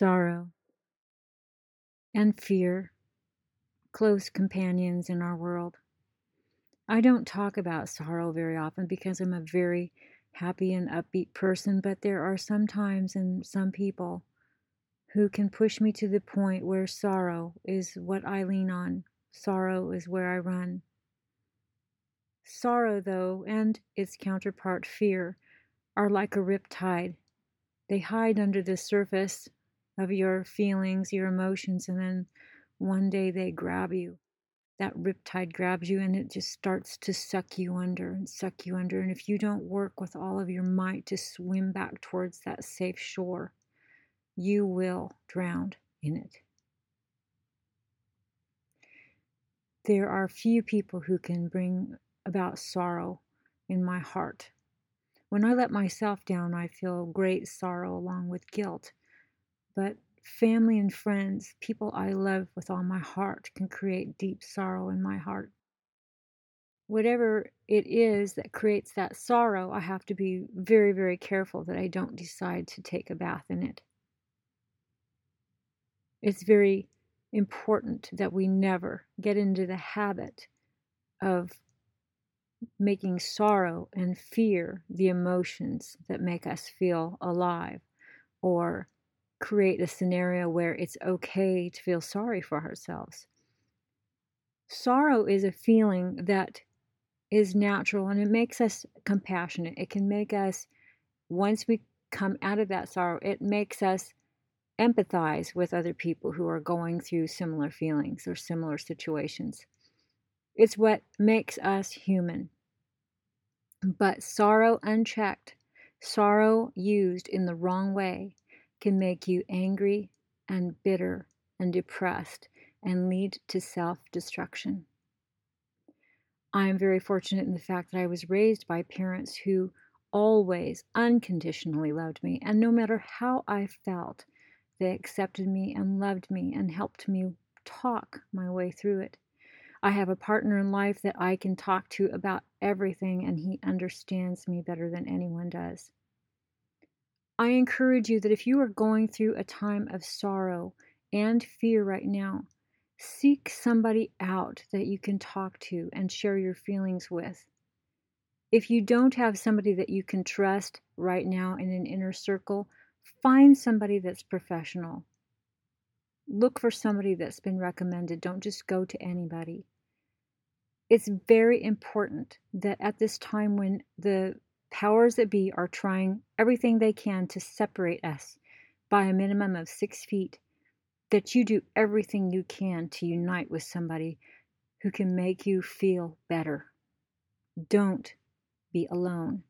sorrow, and fear, close companions in our world. I don't talk about sorrow very often because I'm a very happy and upbeat person, but there are some times and some people who can push me to the point where sorrow is what I lean on, sorrow is where I run. Sorrow, though, and its counterpart, fear, are like a rip tide. They hide under the surface of your feelings, your emotions, and then one day they grab you. That riptide grabs you and it just starts to suck you under and suck you under. And if you don't work with all of your might to swim back towards that safe shore, you will drown in it. There are few people who can bring about sorrow in my heart. When I let myself down, I feel great sorrow along with guilt. But family and friends, people I love with all my heart, can create deep sorrow in my heart. Whatever it is that creates that sorrow, I have to be very, very careful that I don't decide to take a bath in it. It's very important that we never get into the habit of making sorrow and fear the emotions that make us feel alive or create a scenario where it's okay to feel sorry for ourselves. Sorrow is a feeling that is natural and it makes us compassionate. It can make us, once we come out of that sorrow, it makes us empathize with other people who are going through similar feelings or similar situations. It's what makes us human. But sorrow unchecked, sorrow used in the wrong way, can make you angry and bitter and depressed and lead to self destruction. I am very fortunate in the fact that I was raised by parents who always unconditionally loved me, and no matter how I felt, they accepted me and loved me and helped me talk my way through it. I have a partner in life that I can talk to about everything, and he understands me better than anyone does. I encourage you that if you are going through a time of sorrow and fear right now, seek somebody out that you can talk to and share your feelings with. If you don't have somebody that you can trust right now in an inner circle, find somebody that's professional. Look for somebody that's been recommended. Don't just go to anybody. It's very important that at this time when the powers that be are trying everything they can to separate us by a minimum of six feet, that you do everything you can to unite with somebody who can make you feel better. Don't be alone.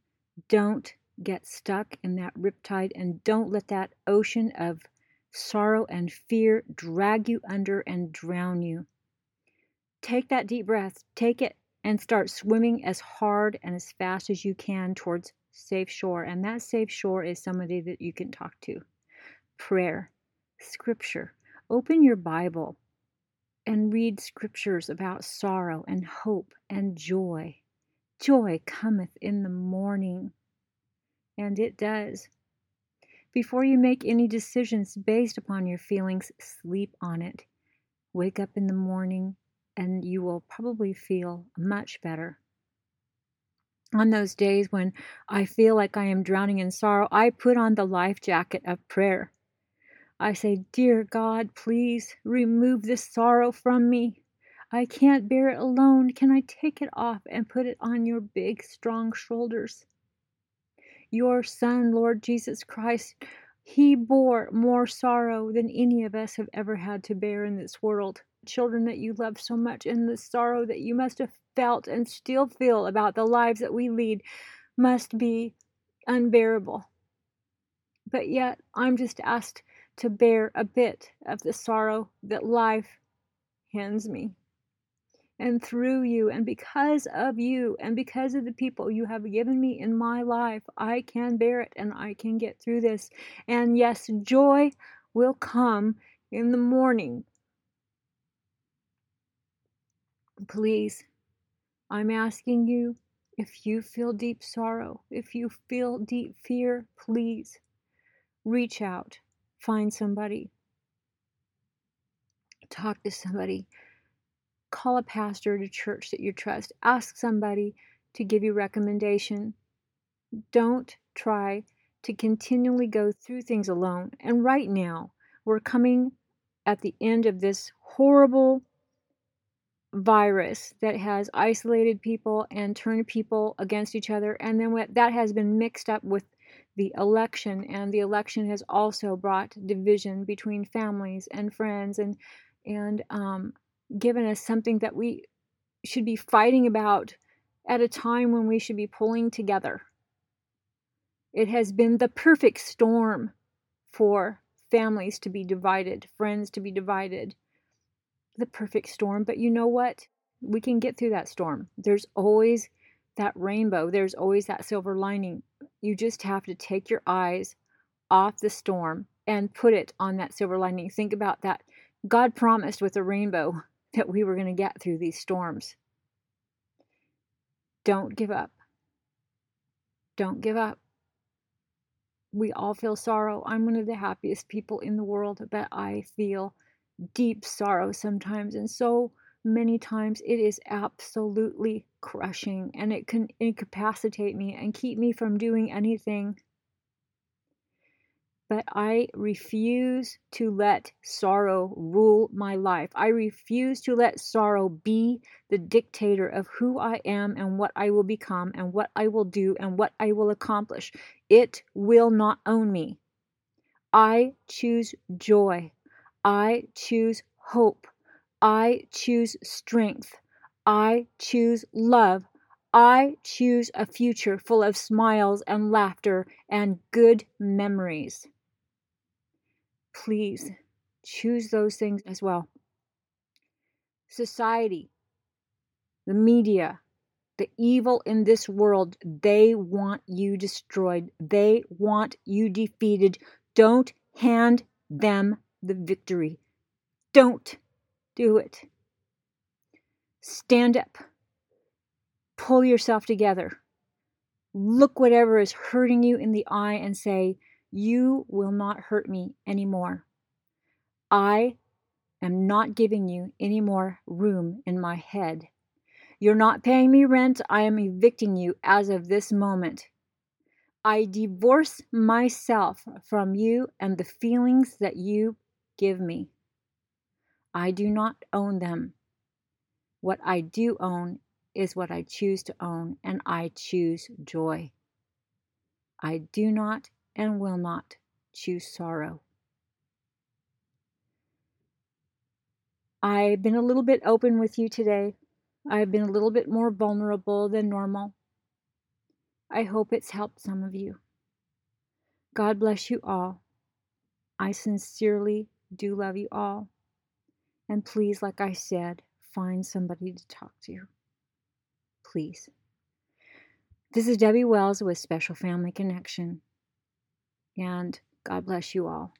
Don't get stuck in that riptide and don't let that ocean of sorrow and fear drag you under and drown you. Take that deep breath, take it and start swimming as hard and as fast as you can towards safe shore. And that safe shore is somebody that you can talk to. Prayer, scripture. Open your Bible and read scriptures about sorrow and hope and joy. Joy cometh in the morning. And it does. Before you make any decisions based upon your feelings, sleep on it. Wake up in the morning and you will probably feel much better. On those days when I feel like I am drowning in sorrow, I put on the life jacket of prayer. I say, Dear God, please remove this sorrow from me. I can't bear it alone. Can I take it off and put it on your big, strong shoulders? Your Son, Lord Jesus Christ, He bore more sorrow than any of us have ever had to bear in this world children that you love so much and the sorrow that you must have felt and still feel about the lives that we lead must be unbearable. But yet, I'm just asked to bear a bit of the sorrow that life hands me. And through you, and because of you, and because of the people you have given me in my life, I can bear it and I can get through this. And yes, joy will come in the morning. Please, I'm asking you if you feel deep sorrow, if you feel deep fear, please reach out, find somebody, talk to somebody, call a pastor at a church that you trust, ask somebody to give you recommendation. Don't try to continually go through things alone. And right now, we're coming at the end of this horrible virus that has isolated people and turned people against each other. And then that has been mixed up with the election, and the election has also brought division between families and friends and and um, given us something that we should be fighting about at a time when we should be pulling together. It has been the perfect storm for families to be divided, friends to be divided. The perfect storm. But you know what? We can get through that storm. There's always that rainbow, there's always that silver lining. You just have to take your eyes off the storm and put it on that silver lining. Think about that. God promised with a rainbow that we were going to get through these storms. Don't give up. Don't give up. We all feel sorrow. I'm one of the happiest people in the world, but I feel deep sorrow sometimes. And so many times it is absolutely crushing and it can incapacitate me and keep me from doing anything but I refuse to let sorrow rule my life. I refuse to let sorrow be the dictator of who I am and what I will become and what I will do and what I will accomplish. It will not own me. I choose joy. I choose hope. I choose strength. I choose love. I choose a future full of smiles and laughter and good memories please choose those things as well. Society, the media, the evil in this world, they want you destroyed. They want you defeated. Don't hand them the victory. Don't do it. Stand up. Pull yourself together. Look whatever is hurting you in the eye and say, you will not hurt me anymore. I am not giving you any more room in my head. You're not paying me rent. I am evicting you as of this moment. I divorce myself from you and the feelings that you give me. I do not own them. What I do own is what I choose to own, and I choose joy. I do not and will not choose sorrow. I've been a little bit open with you today. I've been a little bit more vulnerable than normal. I hope it's helped some of you. God bless you all. I sincerely do love you all. And please, like I said, find somebody to talk to. Please. This is Debby Wells with Special Family Connection and God bless you all.